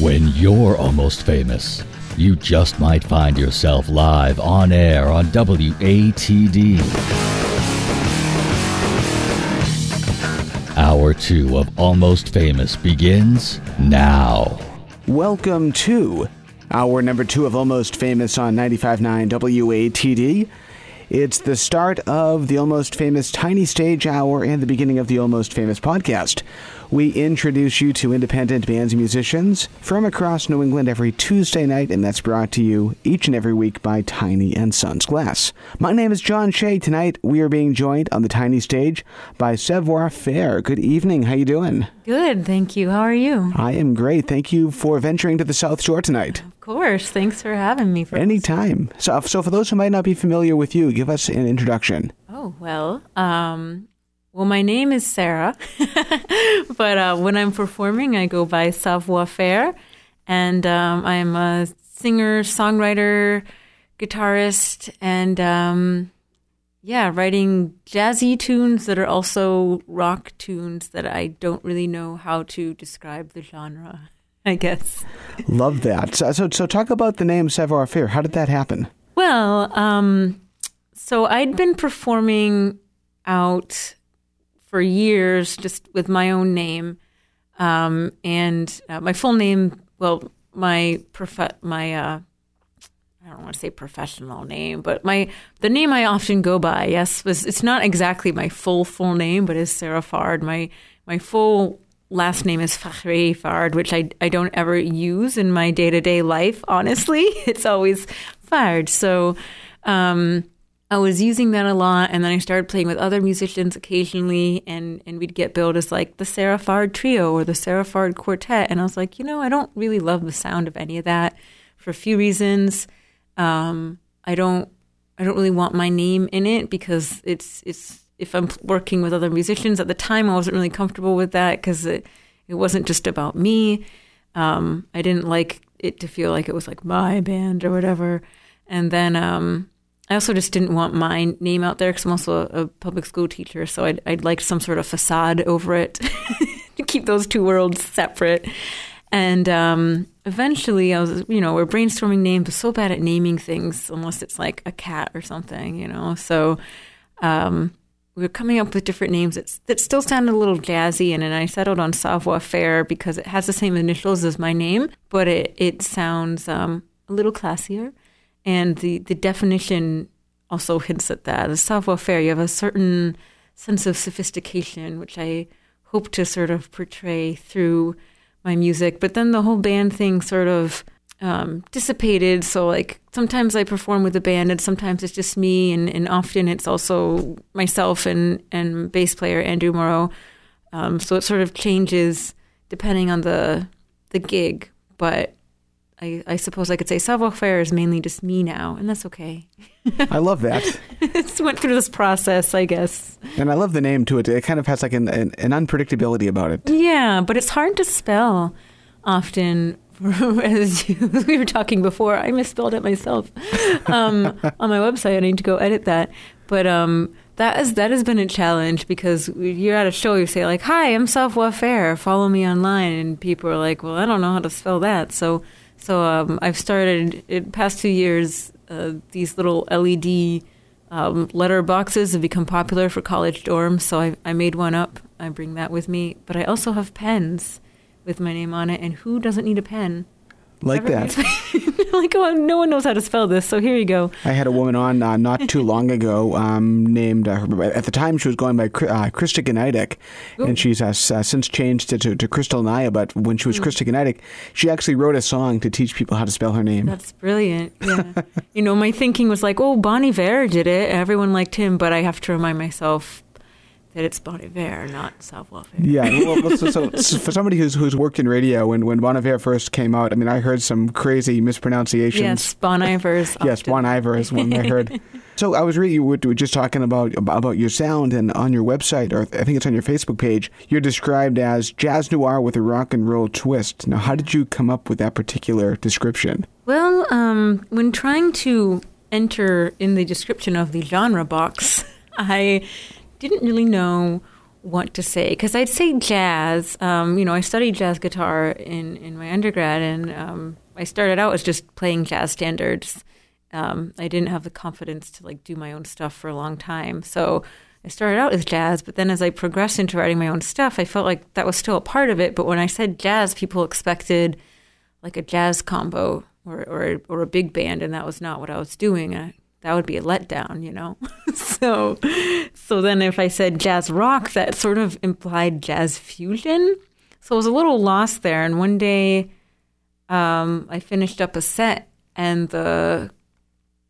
When you're almost famous, you just might find yourself live on air on WATD. Hour two of Almost Famous begins now. Welcome to hour number two of Almost Famous on 95.9 WATD. It's the start of the Almost Famous Tiny Stage Hour and the beginning of the Almost Famous podcast. We introduce you to independent bands and musicians from across New England every Tuesday night, and that's brought to you each and every week by Tiny and Sons Glass. My name is John Shea. Tonight we are being joined on the Tiny Stage by Savoir Faire. Good evening. How you doing? Good, thank you. How are you? I am great. Thank you for venturing to the South Shore tonight. Of course. Thanks for having me. For Anytime. So, so for those who might not be familiar with you, give us an introduction. Oh well, um, well, my name is Sarah, but uh, when I'm performing, I go by Savoir Faire, and um, I'm a singer, songwriter, guitarist, and um, yeah, writing jazzy tunes that are also rock tunes that I don't really know how to describe the genre. I guess. Love that. So, so, so talk about the name Savoir Faire. How did that happen? Well, um, so I'd been performing out for years just with my own name, um, and uh, my full name. Well, my prof- my uh, I don't want to say professional name, but my the name I often go by, yes, was it's not exactly my full full name, but is Sarah Fard. My my full last name is Fahre Fard, which I I don't ever use in my day to day life. Honestly, it's always Fard. So. Um, I was using that a lot, and then I started playing with other musicians occasionally, and, and we'd get billed as like the Sarah Trio or the Sarah Quartet, and I was like, you know, I don't really love the sound of any of that for a few reasons. Um, I don't, I don't really want my name in it because it's it's if I'm working with other musicians at the time, I wasn't really comfortable with that because it it wasn't just about me. Um, I didn't like it to feel like it was like my band or whatever, and then. Um, I also just didn't want my name out there because I'm also a, a, public school teacher, so I'd, I'd like some sort of facade over it to keep those two worlds separate. And um, eventually, I was, you know, we're brainstorming names, so bad at naming things unless it's like a cat or something, you know. So um, we were coming up with different names that, that still sounded a little jazzy, and then I settled on Savoir Faire because it has the same initials as my name, but it it sounds um, a little classier and the, the definition also hints at that. The savoir faire, you have a certain sense of sophistication, which I hope to sort of portray through my music. But then the whole band thing sort of um, dissipated. So, like, sometimes I perform with a band, and sometimes it's just me, and, and often it's also myself and, and bass player Andrew Moreau. Um, so it sort of changes depending on the the gig. But I, I suppose I could say savoir faire is mainly just me now, and that's okay. I love that. it's went through this process, I guess. And I love the name to it. It kind of has like an, an, an unpredictability about it. Yeah, but it's hard to spell often. As, as we were talking before, I misspelled it myself um, on my website. I need to go edit that. But um, that is that has been a challenge because you're at a show, you say like, "Hi, I'm Savoir Faire. Follow me online," and people are like, "Well, I don't know how to spell that." So so um, I've started in past two years. Uh, these little LED um, letter boxes have become popular for college dorms. So I, I made one up. I bring that with me. But I also have pens with my name on it. And who doesn't need a pen? Like that. like, oh, no one knows how to spell this, so here you go. I had a woman on uh, not too long ago um, named, uh, at the time she was going by uh, Krista Gneidick, and she's uh, uh, since changed to, to, to, Crystal Naya, but when she was mm. Krista Gneidick, she actually wrote a song to teach people how to spell her name. That's brilliant. Yeah. you know, my thinking was like, oh, Bon Iver did it. Everyone liked him, but I have to remind myself that it's Bon Iver, not Savoir Faire. Yeah, well, so, so, so, for somebody who's who's worked in radio, when when Bon Iver first came out, I mean, I heard some crazy mispronunciations. Yes, Bon Iver's. yes, Bon Iver is one I heard. so I was really you were just talking about about your sound, and on your website, or I think it's on your Facebook page, you're described as jazz noir with a rock and roll twist. Now, how did you come up with that particular description? Well, um, when trying to enter in the description of the genre box, I didn't really know what to say because I'd say jazz. Um, you know, I studied jazz guitar in in my undergrad, and um, I started out as just playing jazz standards. Um, I didn't have the confidence to like do my own stuff for a long time, so I started out as jazz. But then as I progressed into writing my own stuff, I felt like that was still a part of it. But when I said jazz, people expected like a jazz combo or or, or a big band, and that was not what I was doing. I, that would be a letdown, you know. so, so then if I said jazz rock, that sort of implied jazz fusion. So I was a little lost there. And one day, um, I finished up a set, and the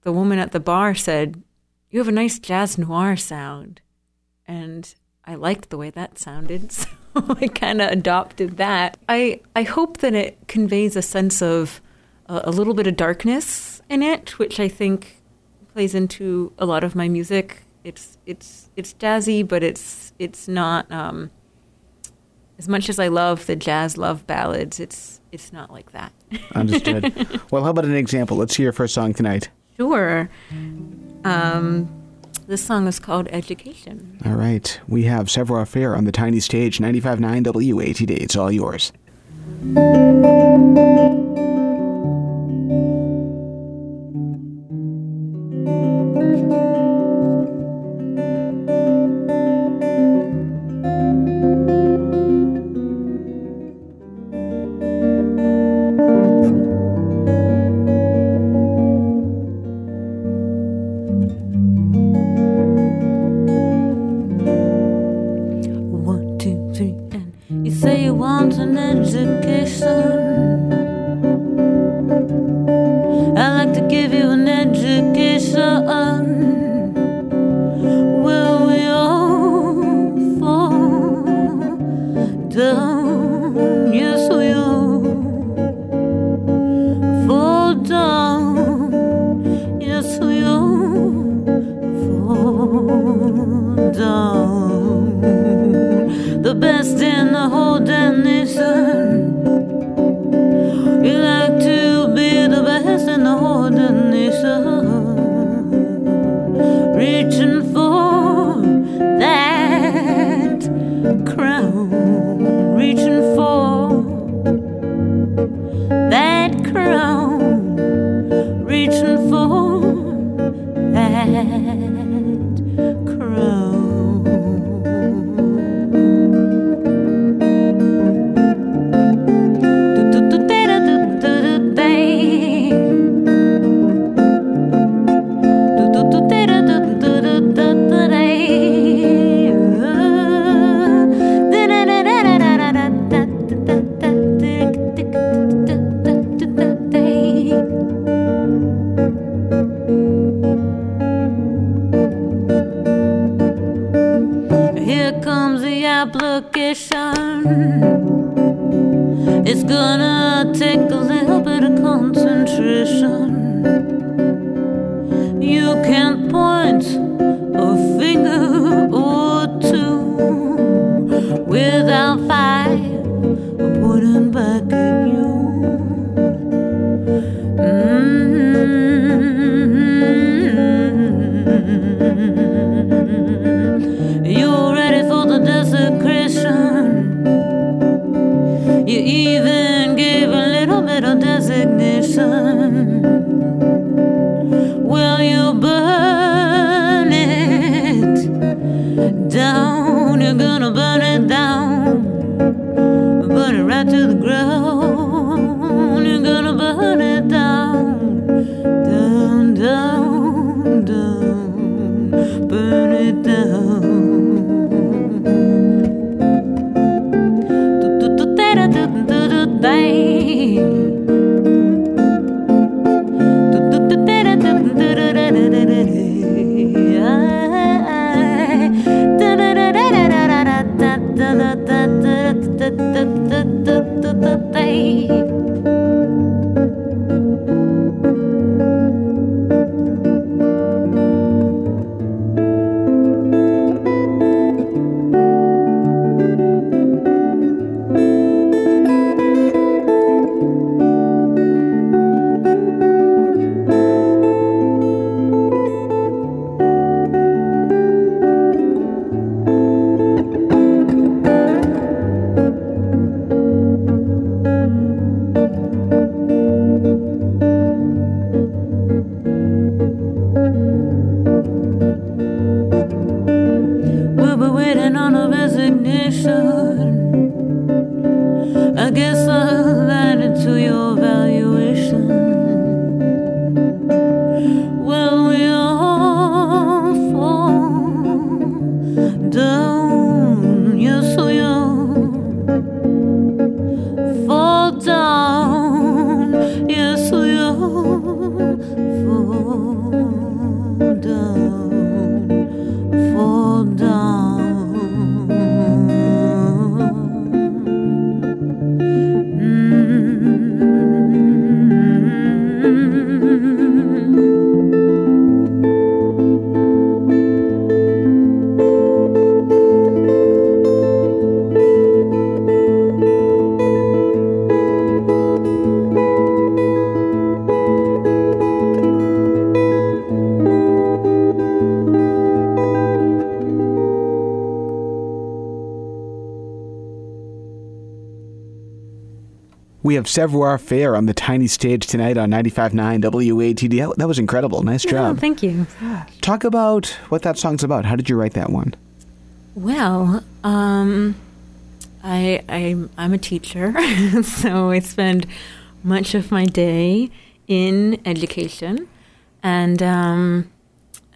the woman at the bar said, "You have a nice jazz noir sound," and I liked the way that sounded, so I kind of adopted that. I I hope that it conveys a sense of a, a little bit of darkness in it, which I think plays into a lot of my music. It's it's it's jazzy, but it's it's not um, as much as I love the jazz love ballads. It's it's not like that. Understood. well, how about an example? Let's hear your first song tonight. Sure. Um, this song is called Education. All right. We have Savoir Faire on the tiny stage, 95.9 WATD. It's all yours. The best in down? You're gonna burn it down. Burn it right to the ground. Have Savoir Faire on the tiny stage tonight on 95.9 WATD. That was incredible. Nice job. Oh, thank you. Talk about what that song's about. How did you write that one? Well, um, I, I I'm a teacher, so I spend much of my day in education, and um,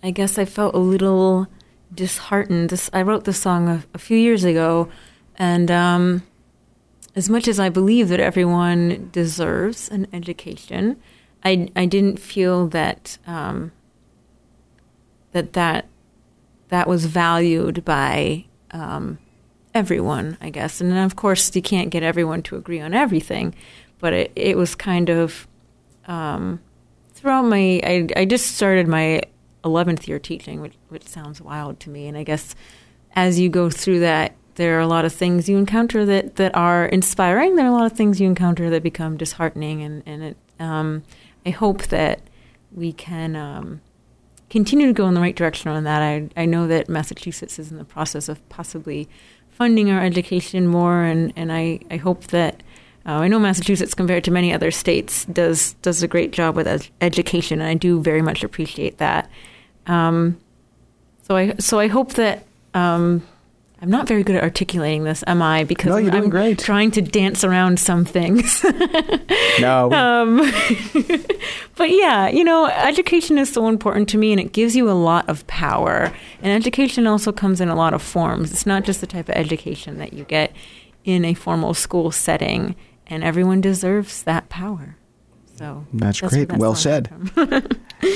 I guess I felt a little disheartened. This, I wrote this song a, a few years ago, and um, as much as I believe that everyone deserves an education, I I didn't feel that um, that that that was valued by um, everyone, I guess. And of course, you can't get everyone to agree on everything, but it, it was kind of um, throughout my. I, I just started my 11th year teaching, which, which sounds wild to me. And I guess as you go through that, there are a lot of things you encounter that, that are inspiring. There are a lot of things you encounter that become disheartening. And, and it, um, I hope that we can um, continue to go in the right direction on that. I, I know that Massachusetts is in the process of possibly funding our education more, and, and I, I hope that uh, I know Massachusetts, compared to many other states, does does a great job with ed- education, and I do very much appreciate that. Um, so I so I hope that um, I'm not very good at articulating this, am I? Because No, you're doing I'm great. trying to dance around some things. No. Um, but yeah, you know, education is so important to me and it gives you a lot of power. And education also comes in a lot of forms. It's not just the type of education that you get in a formal school setting, and everyone deserves that power. So That's where great. that Well said.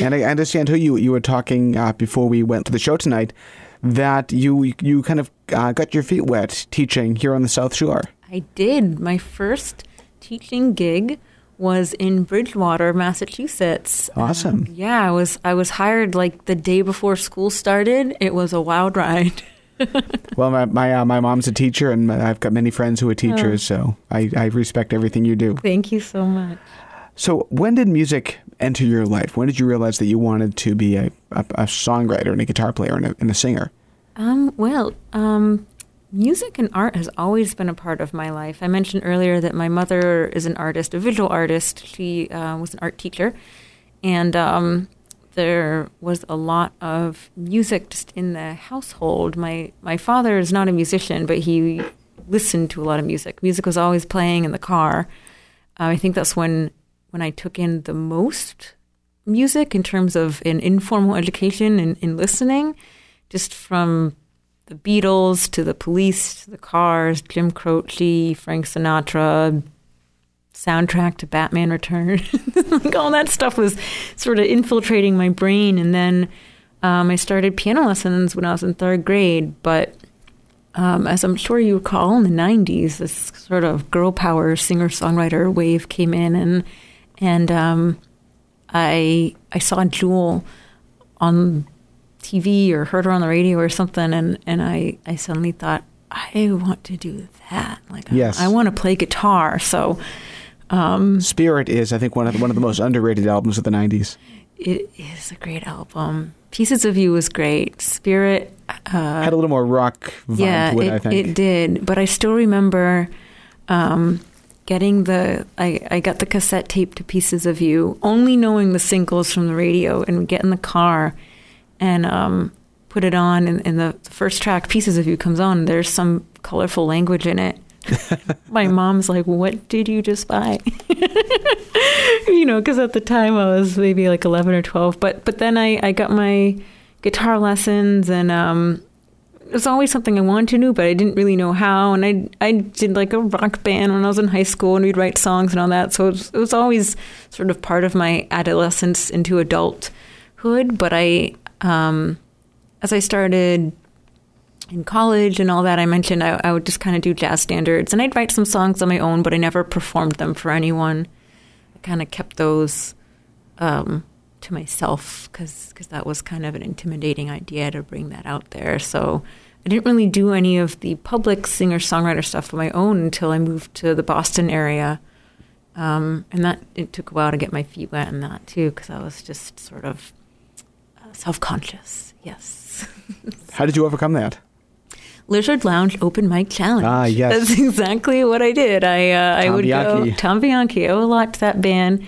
and I understand who You you were talking uh, before we went to the show tonight that you you kind of uh, got your feet wet teaching here on the South Shore. I did. My first teaching gig was in Bridgewater, Massachusetts. Awesome. Um, yeah, I was I was hired like the day before school started. It was a wild ride. Well, my my, uh, my mom's a teacher, and I've got many friends who are teachers, so I, I respect everything you do. Thank you so much. So, when did music enter your life? When did you realize that you wanted to be a, a, a songwriter and a guitar player and a, and a singer? Um, well, um, music and art has always been a part of my life. I mentioned earlier that my mother is an artist, a visual artist. She uh, was an art teacher, and um, there was a lot of music just in the household. My my father is not a musician, but he listened to a lot of music. Music was always playing in the car. Uh, I think that's when when I took in the most music in terms of an informal education and in listening, just from the Beatles to the Police to the Cars, Jim Croce, Frank Sinatra, soundtrack to Batman Returns. like all that stuff was sort of infiltrating my brain. And then um, I started piano lessons when I was in third grade. But um, as I'm sure you recall, in the 90s, this sort of girl power singer songwriter wave came in, and and um, I I saw Jewel on TV or heard her on the radio or something, and, and I, I suddenly thought, I want to do that. Like, I- Yes. I, want to play guitar. So um, Spirit is, I think, one of the, one of the most underrated albums of the '90s. it is a great album. Pieces of You was great. Spirit, uh, Had a little more rock vibe yeah, to it, it, I think. it did. But I still remember um, getting the I, I got the cassette tape to Pieces of You, only knowing the singles from the radio, and get in the car and um, put it on. And, and the first track, Pieces of You, comes on. And there's some colorful language in it. My mom's like, "What did you just buy?" you know, because at the time I was maybe like eleven or twelve. But but then I I got my guitar lessons and um, it was always something I wanted to do, but I didn't really know how. And I I did like a rock band when I was in high school, and we'd write songs and all that. So it was, it was always sort of part of my adolescence into adulthood. But I, um, as I started in college and all that, I mentioned I, I would just kind of do jazz standards, and I'd write some songs on my own, but I never performed them for anyone. I kind of kept those um, to myself because that was kind of an intimidating idea to bring that out there. So I didn't really do any of the public singer songwriter stuff on my own until I moved to the Boston area. Um, and that it took a while to get my feet wet in that too because I was just sort of self conscious. Yes. How did you overcome that? Lizard Lounge Open Mic Challenge. Ah, yes. That's exactly what I did. I uh, I would Bianchi. go Tom Bianchi. I owe a lot to that band.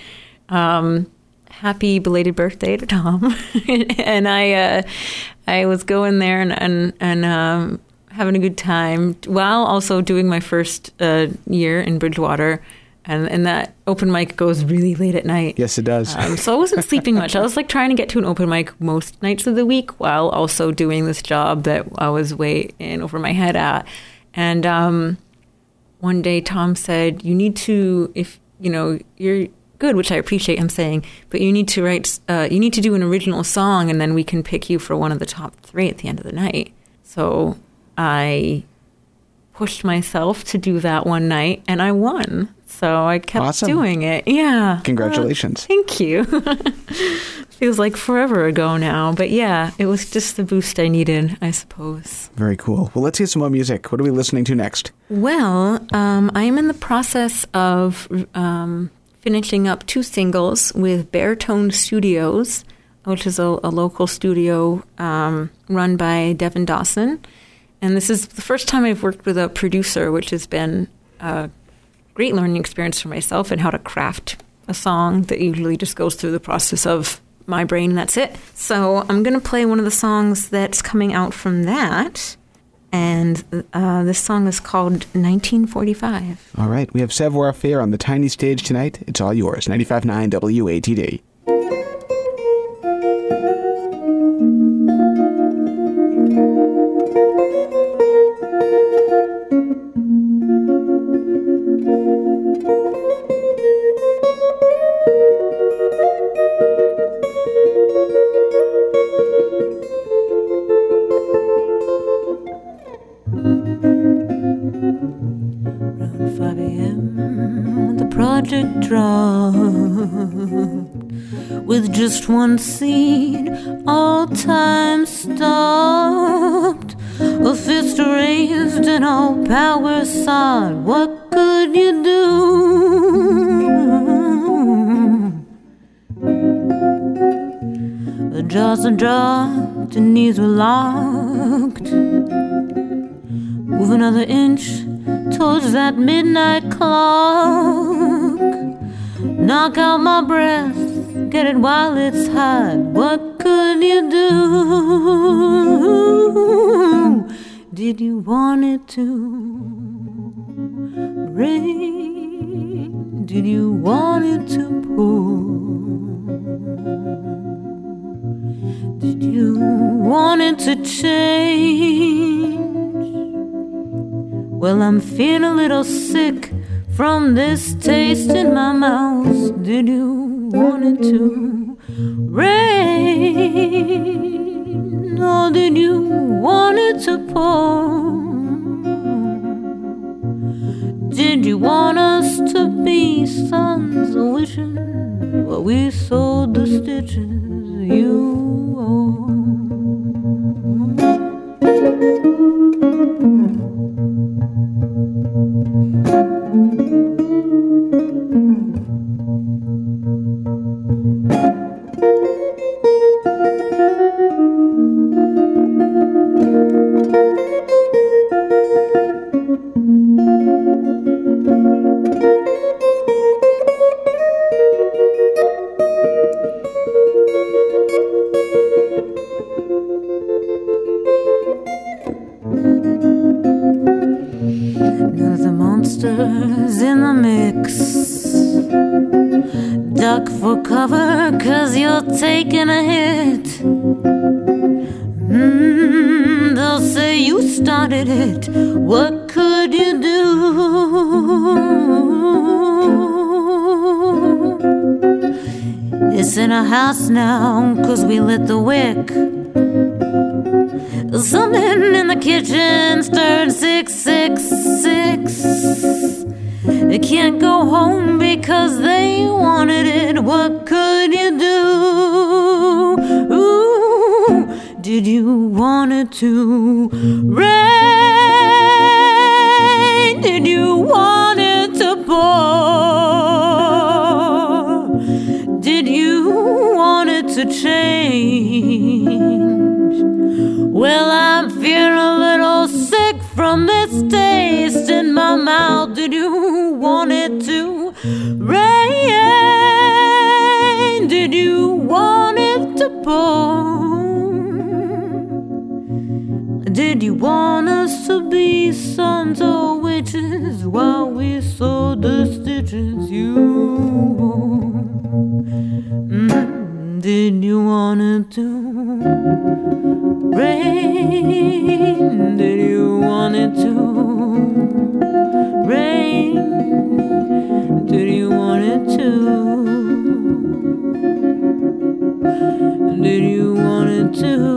Um, happy belated birthday to Tom. and I uh, I was going there and and, and um, having a good time while also doing my first uh, year in Bridgewater. And, and that open mic goes really late at night. Yes, it does. Um, so I wasn't sleeping much. I was like trying to get to an open mic most nights of the week while also doing this job that I was way in over my head at. And um, one day Tom said, "You need to, if you know, you're good, which I appreciate him saying, but you need to write, uh, you need to do an original song, and then we can pick you for one of the top three at the end of the night." So I pushed myself to do that one night, and I won. So I kept Awesome. doing it. Yeah. Congratulations. Uh, thank you. Feels like forever ago now, but yeah, it was just the boost I needed, I suppose. Very cool. Well, let's hear some more music. What are we listening to next? Well, um, I am in the process of um, finishing up two singles with Baritone Studios, which is a, a local studio um, run by Devin Dawson. And this is the first time I've worked with a producer, which has been a great learning experience for myself and how to craft a song that usually just goes through the process of my brain and that's it. So I'm going to play one of the songs that's coming out from that. And uh, this song is called 1945. All right, we have Savoir Faire on the tiny stage tonight. It's all yours. 95.9 WATD. One scene. All time stopped. A fist raised and all power sought. What could you do? The jaws are dropped and knees were locked. Move another inch towards that midnight clock. Knock out my breath, get it while it's hot. What could you do? Did you want it to rain? Did you want it to pour? Did you want it to change? Well, I'm feeling a little sick from this taste in my mouth. Did you want us to be sons or witches while we sewed the stitches? You. Mm, did you want it to rain? Did you want it to rain? Did you want it to? Did you want it to?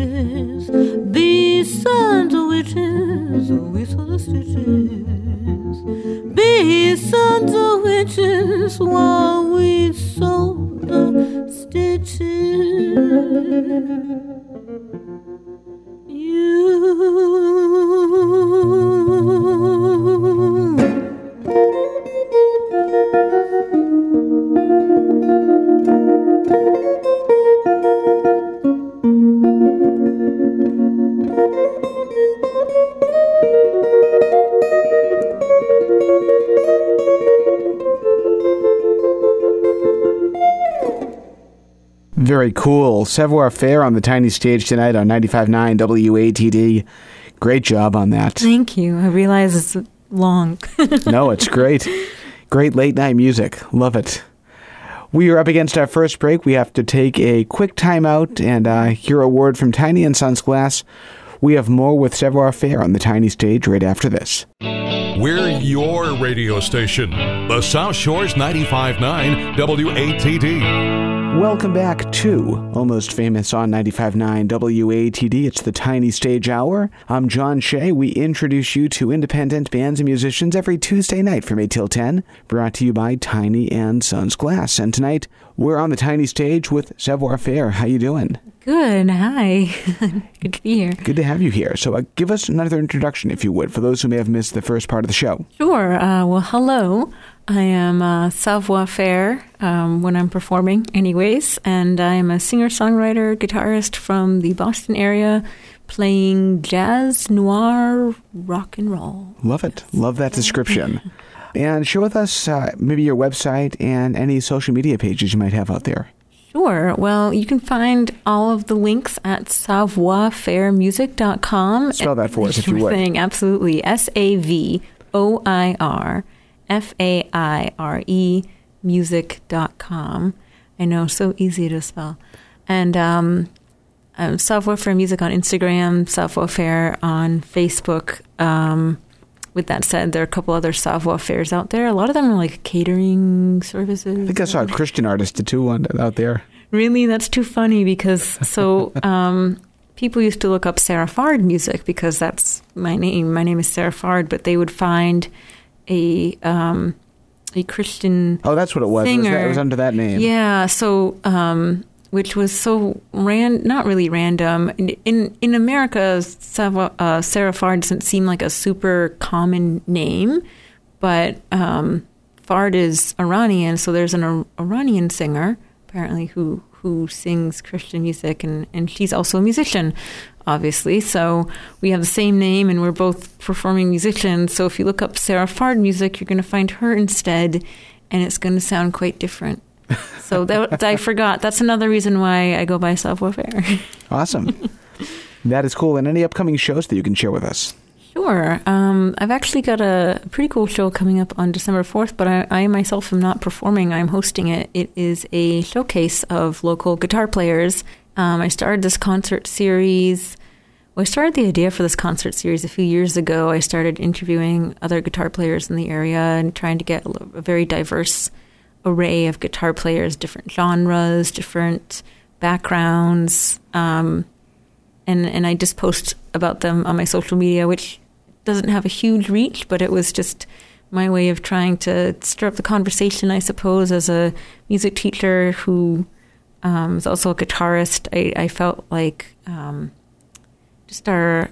Stitches? Very cool. Savoir Faire on the tiny stage tonight on 95.9 WATD. Great job on that. Thank you. I realize it's long. no, it's great. Great late night music. Love it. We are up against our first break. We have to take a quick time out and uh, hear a word from Tiny and Sons Glass. We have more with Savoir Faire on the tiny stage right after this. We're your radio station, the South Shores 95.9 WATD. Welcome back to Almost Famous on 95.9 WATD. It's the Tiny Stage Hour. I'm John Shea. We introduce you to independent bands and musicians every Tuesday night from 8 till 10, brought to you by Tiny and Sons Glass. And tonight, we're on the Tiny Stage with Savoir Faire. How you doing? Good. Hi. Good to be here. Good to have you here. So, uh, give us another introduction, if you would, for those who may have missed the first part of the show. Sure. Uh, well, hello. I am uh, savoir faire um, when I'm performing, anyways, and I am a singer songwriter, guitarist from the Boston area, playing jazz, noir, rock and roll. Love it. Love that description. and share with us uh, maybe your website and any social media pages you might have out there. Sure. Well, you can find all of the links at savoir-faire-music.com. Spell that for us if you would. Thing, absolutely. S A V O I R F A I R E music.com. I know, so easy to spell. And um, um, Savoir Faire Music on Instagram, Savoir Faire on Facebook. Um, with that said, there are a couple other savoir fairs out there. A lot of them are like catering services. I think I saw a Christian artist did too one out there. Really, that's too funny because so um, people used to look up Sarah Fard music because that's my name. My name is Sarah Fard, but they would find a um, a Christian. Oh, that's what it was. It was, that, it was under that name. Yeah, so um, which was so ran not really random in in, in America. Sava, uh, Sarah doesn't seem like a super common name, but um, Fard is Iranian, so there's an Ar- Iranian singer apparently who who sings Christian music, and and she's also a musician. Obviously, so we have the same name, and we're both performing musicians. So if you look up Sarah Fard music, you're going to find her instead, and it's going to sound quite different. So that I forgot. That's another reason why I go by Savoir Faire. Awesome. that is cool. And any upcoming shows that you can share with us? Sure. Um, I've actually got a pretty cool show coming up on December 4th, but I, I myself am not performing. I'm hosting it. It is a showcase of local guitar players. Um, I started this concert series. Well, I started the idea for this concert series a few years ago. I started interviewing other guitar players in the area and trying to get a, very diverse array of guitar players, different genres, different backgrounds, um, and and I just post about them on my social media, which doesn't have a huge reach, but it was just my way of trying to stir up the conversation, I suppose, as a music teacher who um, is also a guitarist. I, I felt like um, just our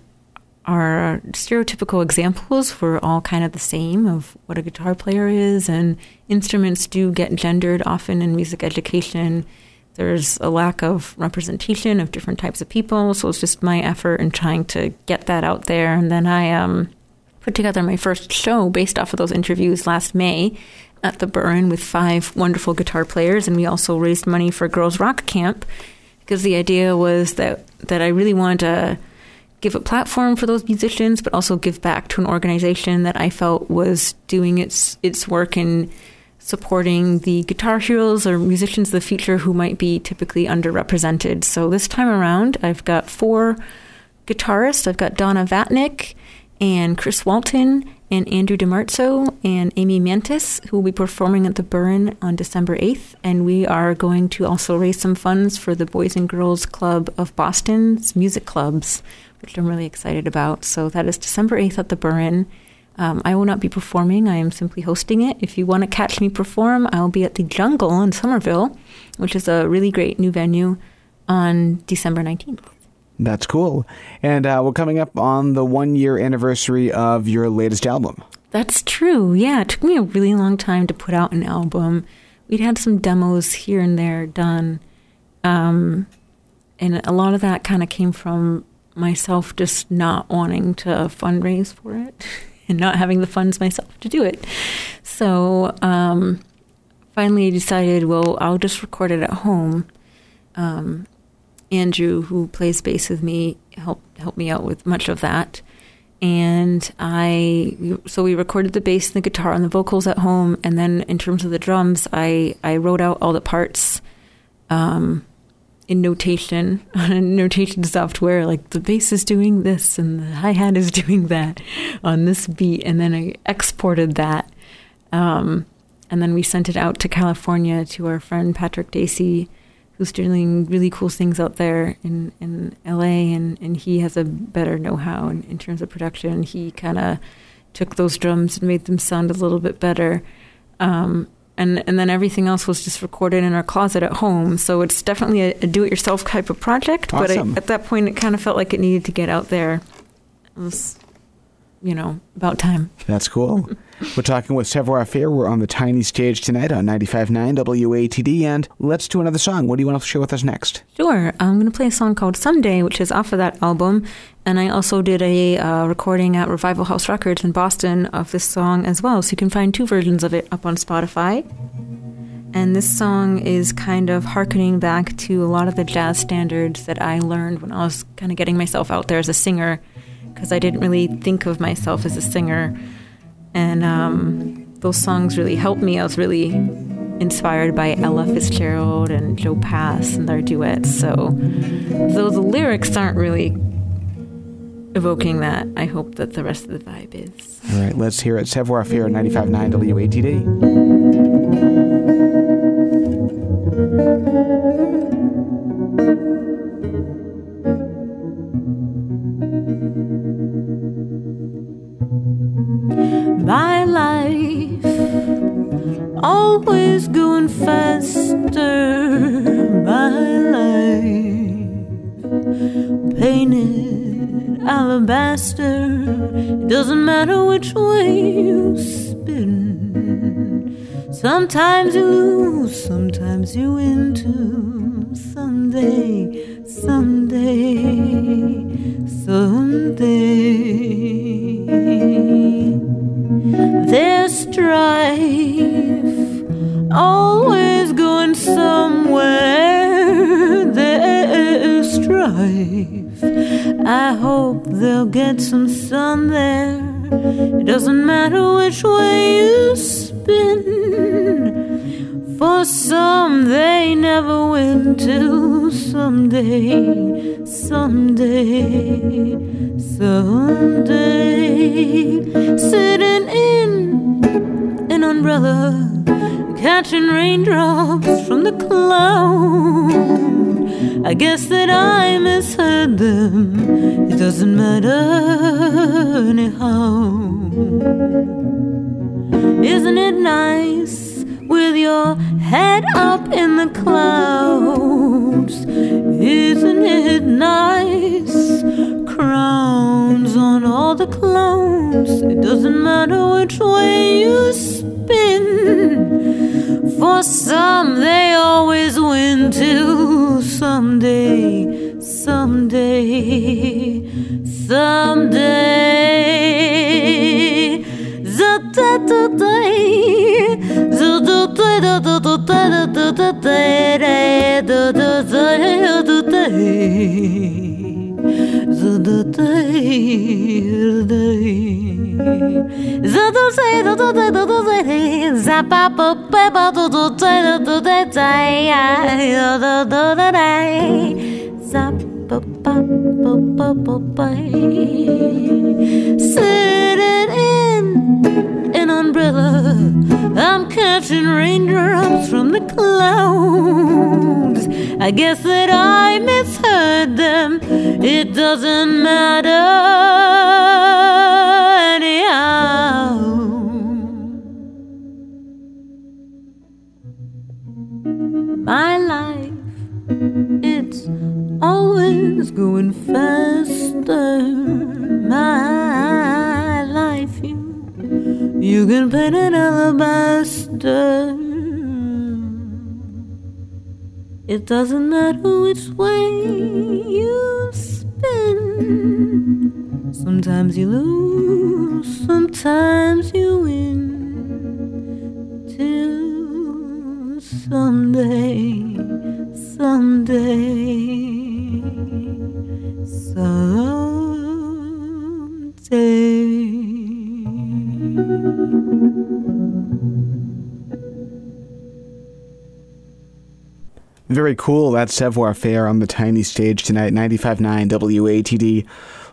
our stereotypical examples were all kind of the same of what a guitar player is, and instruments do get gendered often in music education. There's a lack of representation of different types of people, so it's just my effort in trying to get that out there. And then I um, put together my first show based off of those interviews last May at the Burren with five wonderful guitar players, and we also raised money for Girls Rock Camp because the idea was that that I really wanted to give a platform for those musicians, but also give back to an organization that I felt was doing its its work in supporting the guitar heroes or musicians of the future who might be typically underrepresented. So this time around, I've got four guitarists. I've got Donna Vatnick and Chris Walton and Andrew DiMarzo and Amy Mantis, who will be performing at the Burren on December 8th. And we are going to also raise some funds for the Boys and Girls Club of Boston's music clubs, which I'm really excited about. So that is December 8th at the Burren. Um, I will not be performing. I am simply hosting it. If you want to catch me perform, I'll be at the Jungle in Somerville, which is a really great new venue, on December 19th. That's cool. And uh, we're coming up on the one year anniversary of your latest album. That's true. Yeah, it took me a really long time to put out an album. We'd had some demos here and there done. Um, and a lot of that kind of came from myself just not wanting to fundraise for it and not having the funds myself to do it. So um, finally I decided, well, I'll just record it at home. Um, Andrew, who plays bass with me, helped help me out with much of that. And I, so we recorded the bass and the guitar and the vocals at home. And then in terms of the drums, I, I wrote out all the parts um, in notation on a notation software. Like the bass is doing this and the hi hat is doing that on this beat. And then I exported that. Um, and then we sent it out to California to our friend Patrick Dacey who's doing really cool things out there in, in LA, and, and he has a better know how in, in terms of production. He kind of took those drums and made them sound a little bit better. Um, and, and then everything else was just recorded in our closet at home. So it's definitely a, a do it yourself type of project. Awesome. But I, at that point, it kind of felt like it needed to get out there. It was, you know, about time. That's cool. We're talking with Savoir Faire. We're on the tiny stage tonight on 95.9 WATD. And let's do another song. What do you want to share with us next? Sure. I'm going to play a song called Someday, which is off of that album. And I also did a uh, recording at Revival House Records in Boston of this song as well. So you can find two versions of it up on Spotify. And this song is kind of harkening back to a lot of the jazz standards that I learned when I was kind of getting myself out there as a singer, because I didn't really think of myself as a singer and um, those songs really helped me. I was really inspired by Ella Fitzgerald and Joe Pass and their duets. So, though the lyrics aren't really evoking that, I hope that the rest of the vibe is. All right, let's hear it. Savoir Faire 95.9 WATD. Always going faster. My life painted alabaster. It doesn't matter which way you spin. Sometimes you lose, sometimes you win too. Someday, someday, someday. Sitting in an umbrella, I'm catching raindrops from the clouds. I guess that I misheard them. It doesn't matter anyhow. My life, it's always going faster. My you can paint an alabaster. It doesn't matter which way you spin. Sometimes you lose, sometimes you win. Till someday, someday, someday, Very cool. That's Savoir Faire on the tiny stage tonight, 95.9 WATD.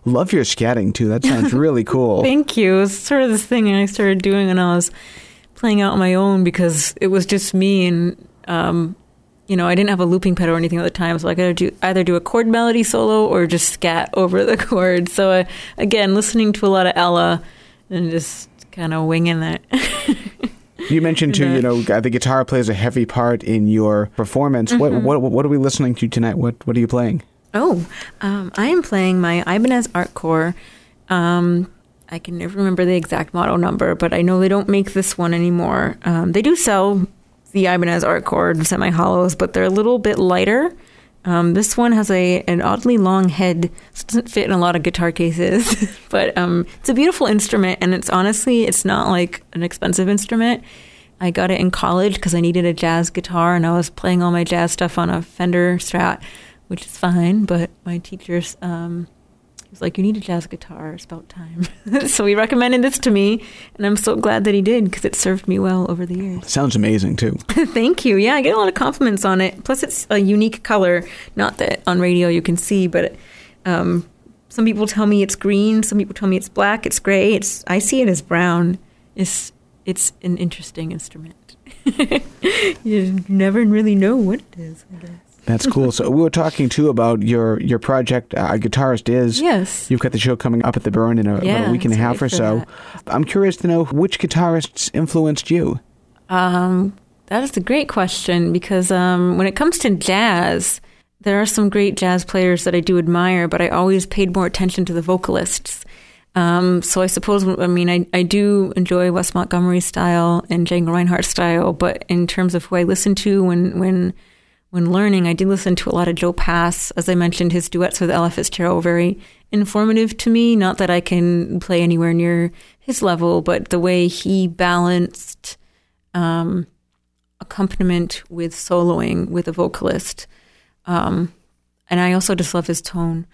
Love your scatting too. That sounds really cool. Thank you. It's sort of this thing I started doing when I was playing out on my own because it was just me and um, you know I didn't have a looping pedal or anything at the time, so I could do either do a chord melody solo or just scat over the chord. So uh, again, listening to a lot of Ella and just kind of winging it. You mentioned too, you know, the guitar plays a heavy part in your performance. What what what are we listening to tonight? What what are you playing? Oh, um, I am playing my Ibanez Artcore. Um, I can never remember the exact model number, but I know they don't make this one anymore. Um, they do sell the Ibanez Artcore semi hollows, but they're a little bit lighter. Um, this one has a an oddly long head, it doesn't fit in a lot of guitar cases. but um, it's a beautiful instrument, and it's honestly it's not like an expensive instrument. I got it in college because I needed a jazz guitar, and I was playing all my jazz stuff on a Fender Strat, which is fine. But my teachers, um, was like, "You need a jazz guitar. It's about time." so he recommended this to me, and I'm so glad that he did because it served me well over the years. Sounds amazing too. Thank you. Yeah, I get a lot of compliments on it. Plus, it's a unique color. Not that on radio you can see, but um, some people tell me it's green. Some people tell me it's black. It's gray. It's I see it as brown. It's it's an interesting instrument. you never really know what it is. I guess. That's cool. So we were talking too about your your project. Uh, guitarist is. Yes. You've got the show coming up at the Burren in a, about a week and a half or so. for I'm curious to know which guitarists influenced you. Um, that is a great question because um, when it comes to jazz, there are some great jazz players that I do admire, but I always paid more attention to the vocalists. Um, so I suppose, I mean, I, I do enjoy Wes Montgomery style and Django Reinhardt style, but in terms of who I listen to when when when learning, I did listen to a lot of Joe Pass. As I mentioned, his duets with Ella Fitzgerald very informative to me. Not that I can play anywhere near his level, but the way he balanced um, accompaniment with soloing with a vocalist. Um, and I also just love his tone.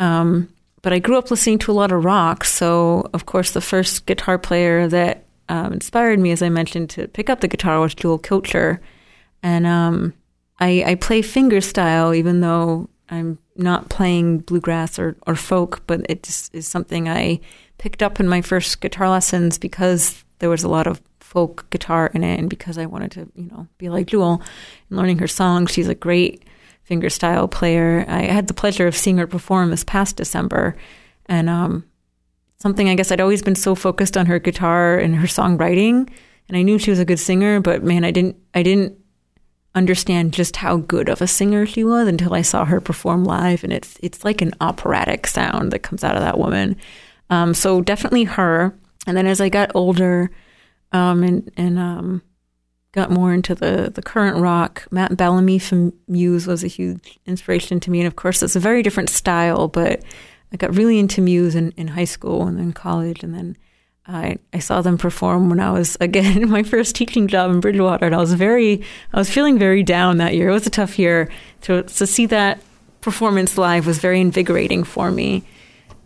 Um, but I grew up listening to a lot of rock. So, of course, the first guitar player that um, inspired me, as I mentioned, to pick up the guitar was Jewel Kilcher. And um, I, I play finger style, even though I'm not playing bluegrass or, or folk, but it just is something I picked up in my first guitar lessons because there was a lot of folk guitar in it, and because I wanted to, you know, be like Jewel and learning her songs, she's a great fingerstyle player. I had the pleasure of seeing her perform this past December, and um, something I guess I'd always been so focused on her guitar and her songwriting, and I knew she was a good singer, but man, I didn't, I didn't understand just how good of a singer she was until I saw her perform live, and it's it's like an operatic sound that comes out of that woman. Um, so definitely her. And then as I got older, um, and and um, got more into the the current rock, Matt Bellamy from Muse was a huge inspiration to me. And of course, it's a very different style, but I got really into Muse in, in high school and then college, and then I, I saw them perform when I was again my first teaching job in Bridgewater, and I was very I was feeling very down that year. It was a tough year to to see that performance live was very invigorating for me.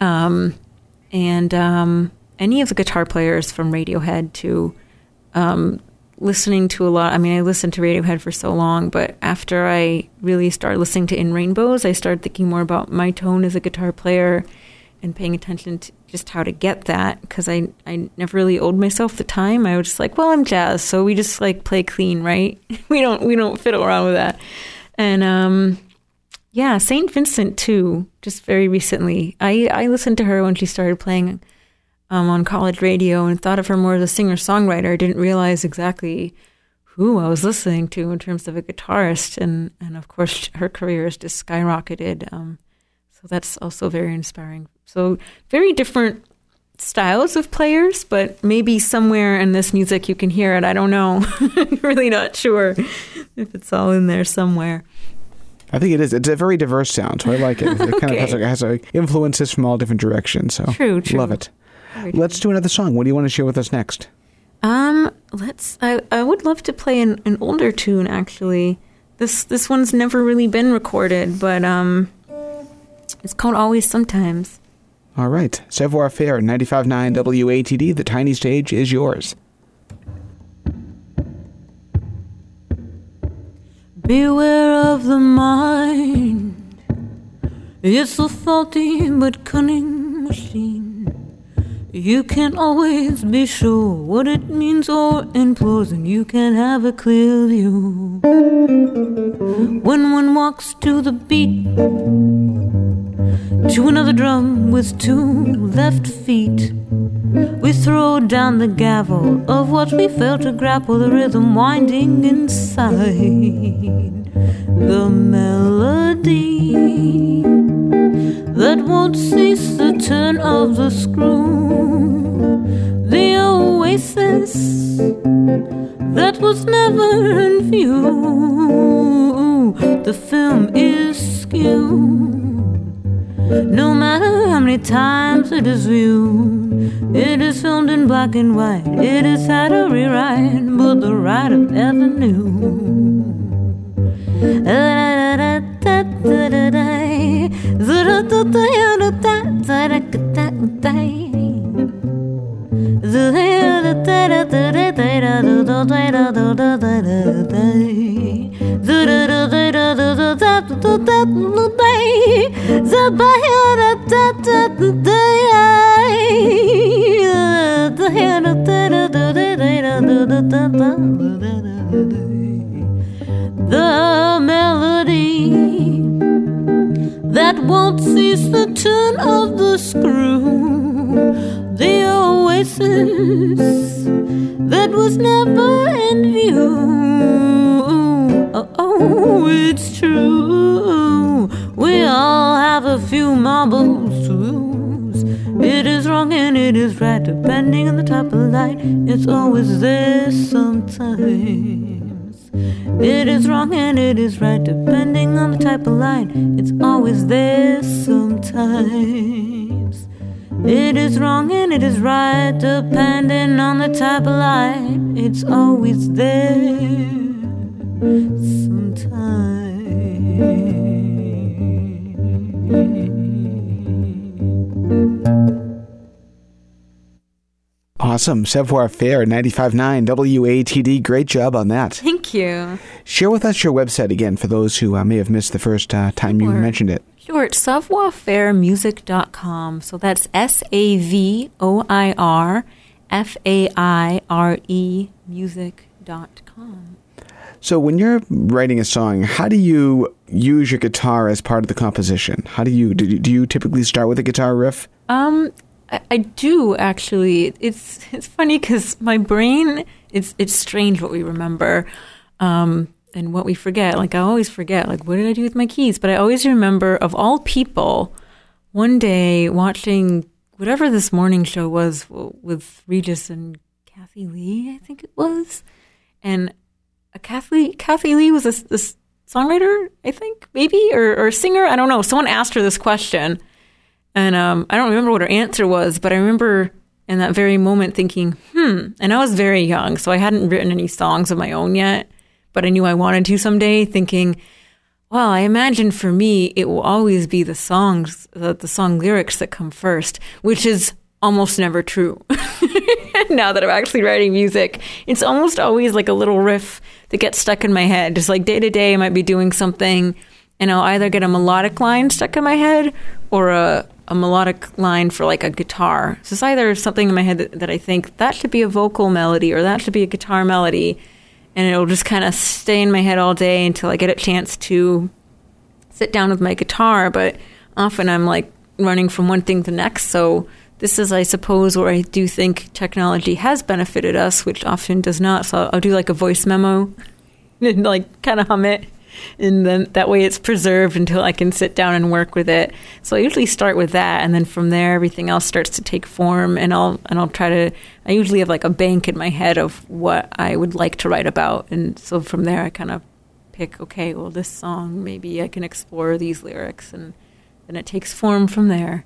Um, and um, any of the guitar players from Radiohead to um, listening to a lot. I mean, I listened to Radiohead for so long, but after I really started listening to In Rainbows, I started thinking more about my tone as a guitar player and paying attention to just how to get that because I, I never really owed myself the time. I was just like, well, I'm jazz, so we just like play clean, right? we don't we don't fiddle around with that. And um, yeah, Saint Vincent too. Just very recently, I I listened to her when she started playing um, on college radio and thought of her more as a singer songwriter. I didn't realize exactly who I was listening to in terms of a guitarist, and and of course her career has just skyrocketed. Um, so that's also very inspiring. So very different styles of players, but maybe somewhere in this music you can hear it. I don't know. I'm really not sure if it's all in there somewhere. I think it is. It's a very diverse sound, so I like it. It kind of has, like, has influences from all different directions. So True, true. love it. Very Let's do another song. What do you want to share with us next? Um, let's. I I would love to play an, an older tune. Actually, this this one's never really been recorded, but um, it's called Always Sometimes. All right. Savoir Faire, 95.9 WATD. The tiny stage is yours. Beware of the mind. It's a faulty but cunning machine. You can't always be sure what it means or implores, and you can't have a clear view. When one walks to the beat, to another drum with two left feet. We throw down the gavel of what we fail to grapple, the rhythm winding inside. The melody that won't cease the turn of the screw. The oasis that was never in view. The film is skewed. No matter how many times it is viewed, it is filmed in black and white. It is had a rewrite, but the writer never knew. The melody that won't cease the turn of the screw. The oasis that was never in view. Oh, oh, it's true. We all have a few marbles to lose. It is wrong and it is right, depending on the type of light. It's always there sometimes. It is wrong and it is right, depending on the type of light. It's always there sometimes. It is wrong and it is right, depending on the type of light. It's always there. Awesome. Savoir Faire, 95.9 WATD. Great job on that. Thank you. Share with us your website again for those who uh, may have missed the first uh, time you mentioned it. Sure, it's savoir-faire-music.com. So that's S A V O I R F A I R E www.music.com. So, when you're writing a song, how do you use your guitar as part of the composition? How do you do? You, do you typically start with a guitar riff? Um, I, I do actually. It's it's funny because my brain it's it's strange what we remember, um, and what we forget. Like I always forget. Like what did I do with my keys? But I always remember of all people, one day watching whatever this morning show was with Regis and Kathie Lee, I think it was, and a Kathie Kathie Lee was a, a songwriter, I think, maybe or, or singer. I don't know. Someone asked her this question, and um, I don't remember what her answer was, but I remember in that very moment thinking, hmm. And I was very young, so I hadn't written any songs of my own yet, but I knew I wanted to someday. Thinking, well, I imagine for me, it will always be the songs, the, the song lyrics that come first, which is almost never true. now that I'm actually writing music, it's almost always like a little riff that gets stuck in my head. Just like day to day, I might be doing something and I'll either get a melodic line stuck in my head or a, a melodic line for like a guitar. So it's either something in my head that, that I think that should be a vocal melody or that should be a guitar melody. And it'll just kind of stay in my head all day until I get a chance to sit down with my guitar. But often I'm like running from one thing to the next. So this is, I suppose, where I do think technology has benefited us, which often does not. So I'll do like a voice memo and like kind of hum it. And then that way it's preserved until I can sit down and work with it. So I usually start with that, and then from there everything else starts to take form. And I'll and I'll try to. I usually have like a bank in my head of what I would like to write about, and so from there I kind of pick. Okay, well this song maybe I can explore these lyrics, and then it takes form from there.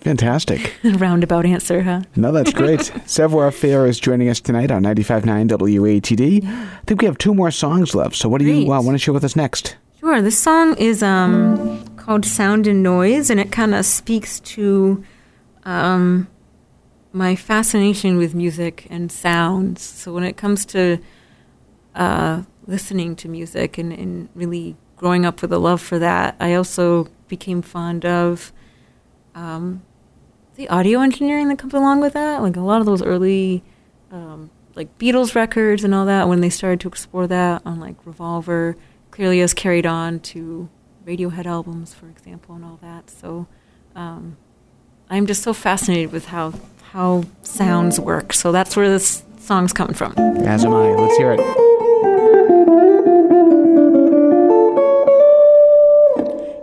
Fantastic. Roundabout answer, huh? No, that's great. Savoir Faire is joining us tonight on 95.9 WATD. I think we have two more songs left. So, what do you uh, want to share with us next? Sure. This song is um, called Sound and Noise, and it kind of speaks to um, my fascination with music and sounds. So, when it comes to uh, listening to music and, and really growing up with a love for that, I also became fond of. Um, the audio engineering that comes along with that. Like a lot of those early, um, like Beatles records and all that, when they started to explore that on like Revolver, clearly has carried on to Radiohead albums, for example, and all that. So um, I'm just so fascinated with how how sounds work. So that's where this song's coming from. As am I. Let's hear it.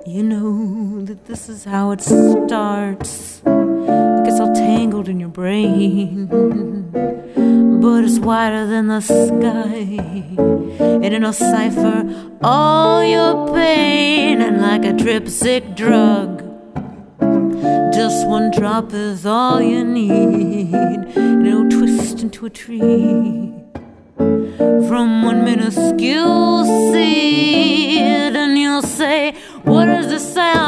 You know that this is how it starts gets all tangled in your brain. But it's wider than the sky, and it'll cipher all your pain. And like a trip sick drug, just one drop is all you need, and it'll twist into a tree from one minuscule seed, and you'll say, What is the sound?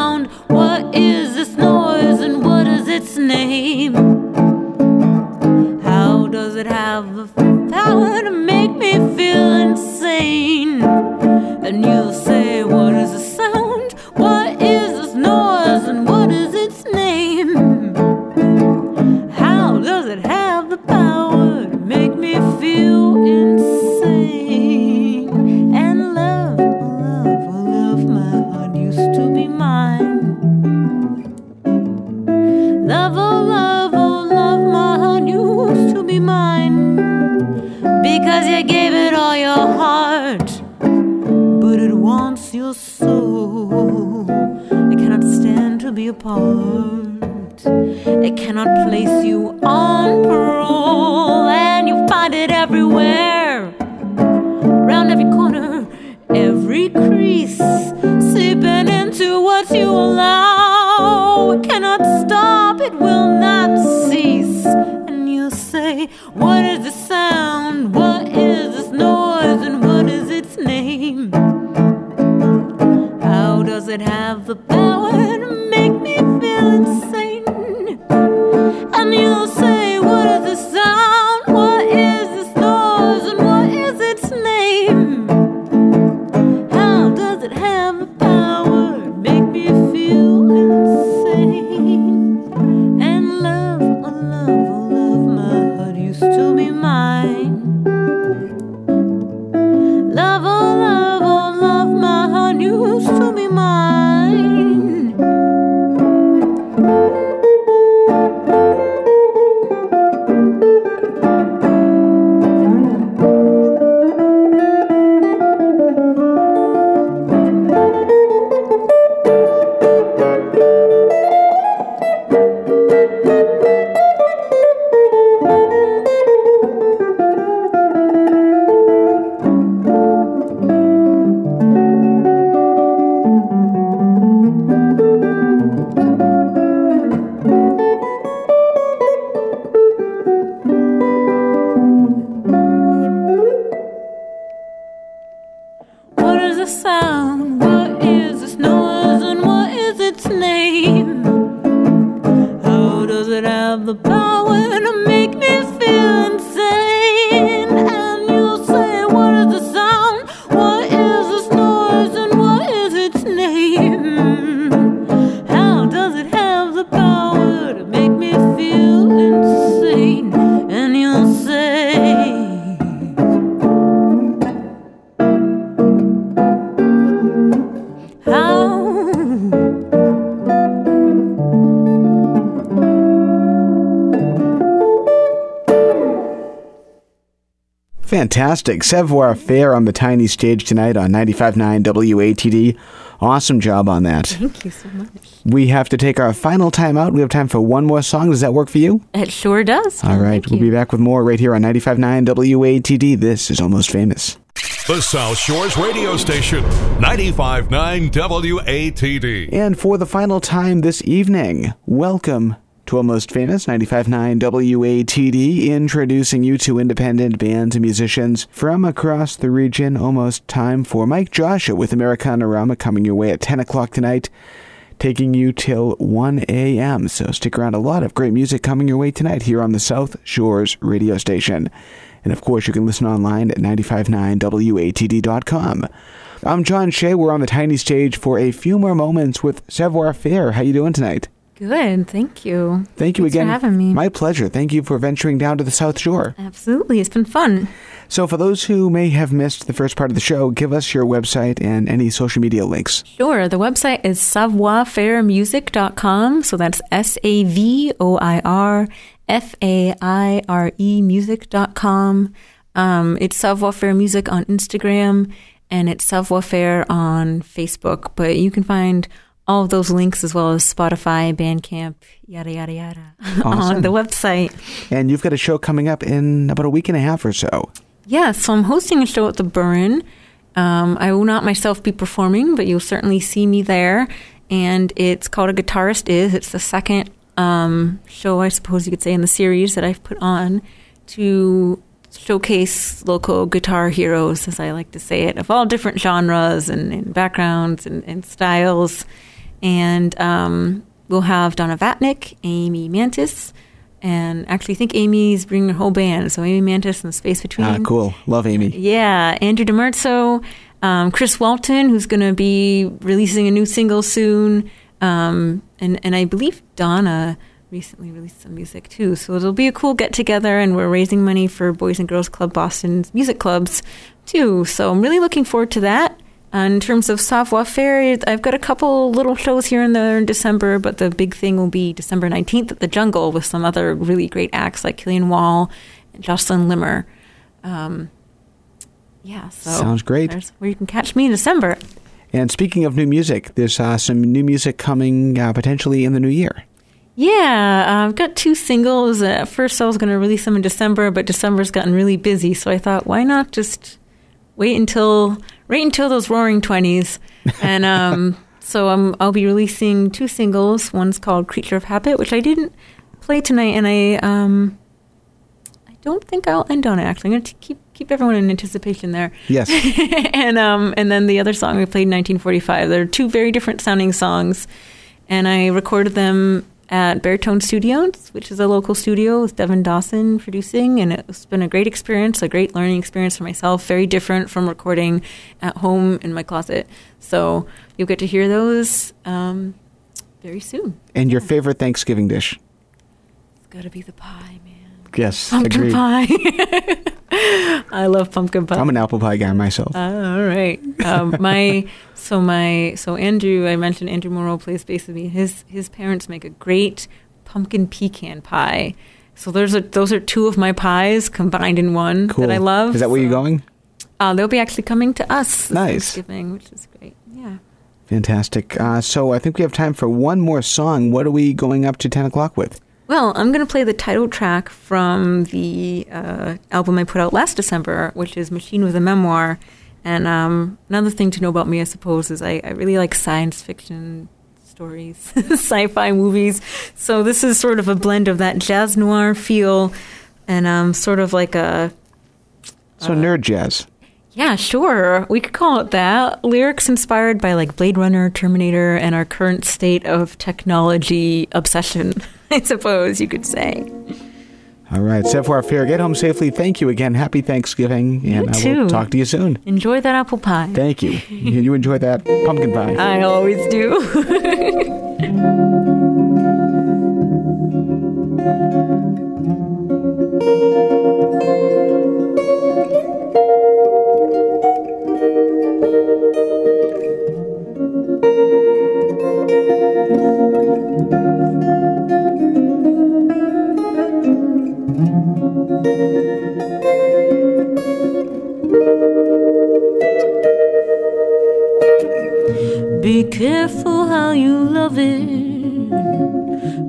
Fantastic. Savoir Faire on the tiny stage tonight on 95.9 WATD. Awesome job on that. Thank you so much. We have to take our final time out. We have time for one more song. Does that work for you? It sure does. All right. Thank We'll you. be back with more right here on 95.9 WATD. This is Almost Famous. The South Shores radio station, 95.9 WATD. And for the final time this evening, welcome to Almost Famous 95.9 WATD, introducing you to independent bands and musicians from across the region. Almost time for Mike Joshua with Americana Rama coming your way at 10 o'clock tonight, taking you till 1 a.m. So stick around. A lot of great music coming your way tonight here on the South Shores radio station. And of course, you can listen online at 959watd.com. I'm John Shea. We're on the tiny stage for a few more moments with Savoir Faire. How you doing tonight? Good. Thank you. Thank you Thanks again for having me. My pleasure. Thank you for venturing down to the South Shore. Absolutely. It's been fun. So, for those who may have missed the first part of the show, give us your website and any social media links. Sure. The website is savoir-faire-music.com. So that's S A V O I R F A I R E music.com. Um, it's Savoir Faire Music on Instagram and it's Savoir Faire on Facebook. But you can find all of those links as well as Spotify, Bandcamp, yada, yada, yada Awesome. on the website. And you've got a show coming up in about a week and a half or so. Yeah, so I'm hosting a show at the Burren. Um, I will not myself be performing, but you'll certainly see me there. And it's called A Guitarist Is. It's the second um, show, I suppose you could say, in the series that I've put on to showcase local guitar heroes, as I like to say it, of all different genres and, and backgrounds and, and styles. And um, we'll have Donna Vatnik, Amy Mantis, and actually, I think Amy's bringing her whole band. So Amy Mantis and the Space Between. Ah, cool. Love Amy. Yeah, Andrew DeMerzo, um, Chris Walton, who's going to be releasing a new single soon, um, and and I believe Donna recently released some music too. So it'll be a cool get together, and we're raising money for Boys and Girls Club Boston's music clubs too. So I'm really looking forward to that. And in terms of savoir faire, I've got a couple little shows here and there in December, but the big thing will be December 19th at the Jungle with some other really great acts like Killian Wall and Jocelyn Limmer. Um, yeah, so Sounds great. Where you can catch me in December. And speaking of new music, there's uh, some new music coming uh, potentially in the new year. Yeah, uh, I've got two singles. Uh, At first, I was going to release them in December, but December's gotten really busy, so I thought, why not just wait until wait until those Roaring Twenties? And um, so I'm, I'll be releasing two singles. One's called "Creature of Habit," which I didn't play tonight, and I um, I don't think I'll end on it. Actually, I'm going to keep keep everyone in anticipation there. Yes. and um, and then the other song we played 1945. They're two very different sounding songs, and I recorded them at Baritone Studios, which is a local studio with Devin Dawson producing, and it's been a great experience, a great learning experience for myself. Very different from recording at home in my closet. So you'll get to hear those um, very soon. and your favorite Thanksgiving dish? It's got to be the pie, man. Yes. Pumpkin agreed. pie. I love pumpkin pie. I'm an apple pie guy myself. Uh, all right. Um, my so my so Andrew, I mentioned Andrew Moreau plays bass with me. His his parents make a great pumpkin pecan pie. So those are those are two of my pies combined in one cool. that I love. Is that where So, you're going? Uh, they'll be actually coming to us Nice. Thanksgiving, which is great. Yeah. Fantastic. Uh, so I think we have time for one more song. What are we going up to 10 o'clock with? Well, I'm going to play the title track from the uh, album I put out last December, which is Machine with a Memoir. And um, another thing to know about me, I suppose, is I, I really like science fiction stories, sci fi movies. So this is sort of a blend of that jazz noir feel and um, sort of like a So, Uh, nerd jazz. yeah, sure. We could call it that. Lyrics inspired by like Blade Runner, Terminator, and our current state of technology obsession. I suppose you could say. All right, Savoir Faire, get home safely. Thank you again. Happy Thanksgiving, and I will talk to you soon. Enjoy that apple pie. Thank you. you you enjoy that pumpkin pie. I always do. Be careful how you love it.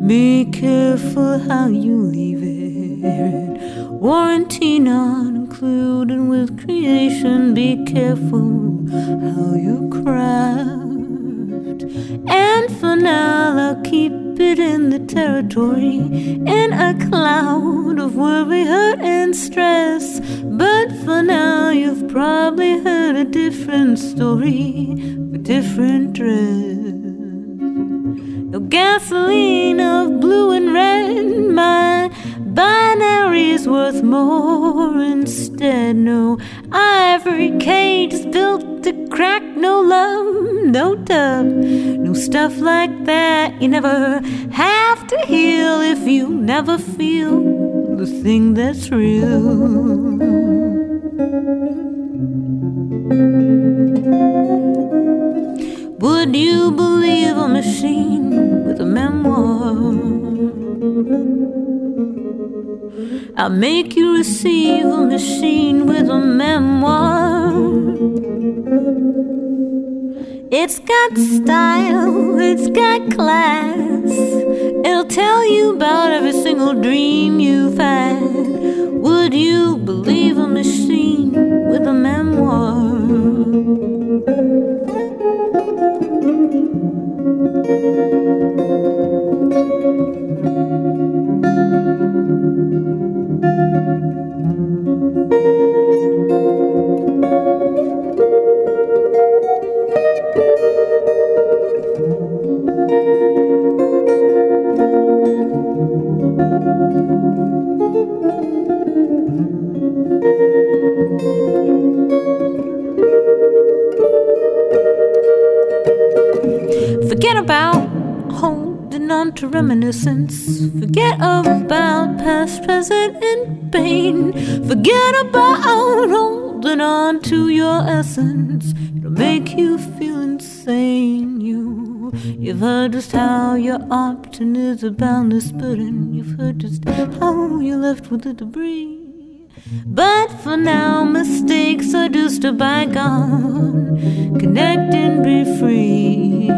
Be careful how you leave it. Warranty not included with creation. Be careful how you craft. And for now, I'll keep it in the territory in a cloud of worry, hurt, and stress. But for now, you've probably heard a different story, a different dress. No gasoline of blue and red, my binary's worth more instead. No ivory cage is built to crack, no love, no dub, no stuff like that. You never have to heal if you never feel the thing that's real. Would you believe a machine with a memoir? I'll make you receive a machine with a memoir. It's got style, it's got class. It'll tell you about every single dream you've had. Would you believe a machine with a memoir? Reminiscence. Forget about past, present, and pain. Forget about holding on to your essence. It'll make you feel insane. You, you've heard just how your option is a boundless burden. You've heard just how you're left with the debris. But for now, mistakes are just a bygone. Connect and be free.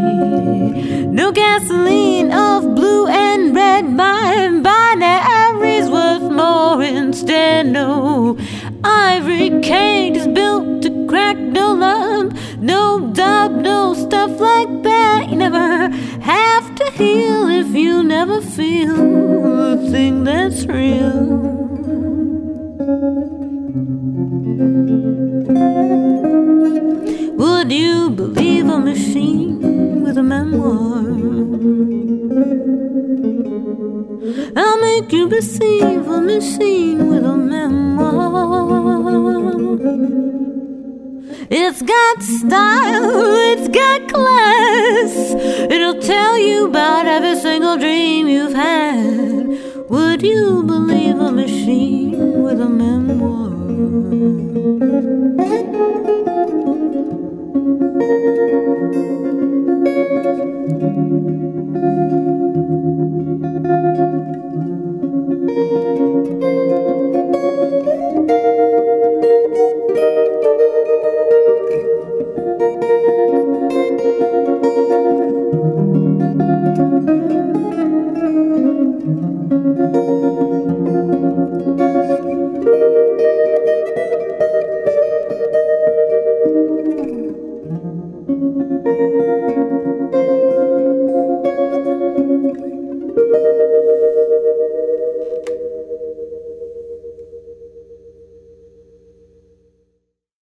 No gasoline of blue and red. My binary's worth more instead. No ivory cage is built to crack. No love, no dub, no stuff like that. You never have to heal if you never feel the thing that's real. A machine with a memoir? I'll make you receive a machine with a memoir. It's got style, it's got class. It'll tell you about every single dream you've had. Would you believe a machine with a memoir? Thank you.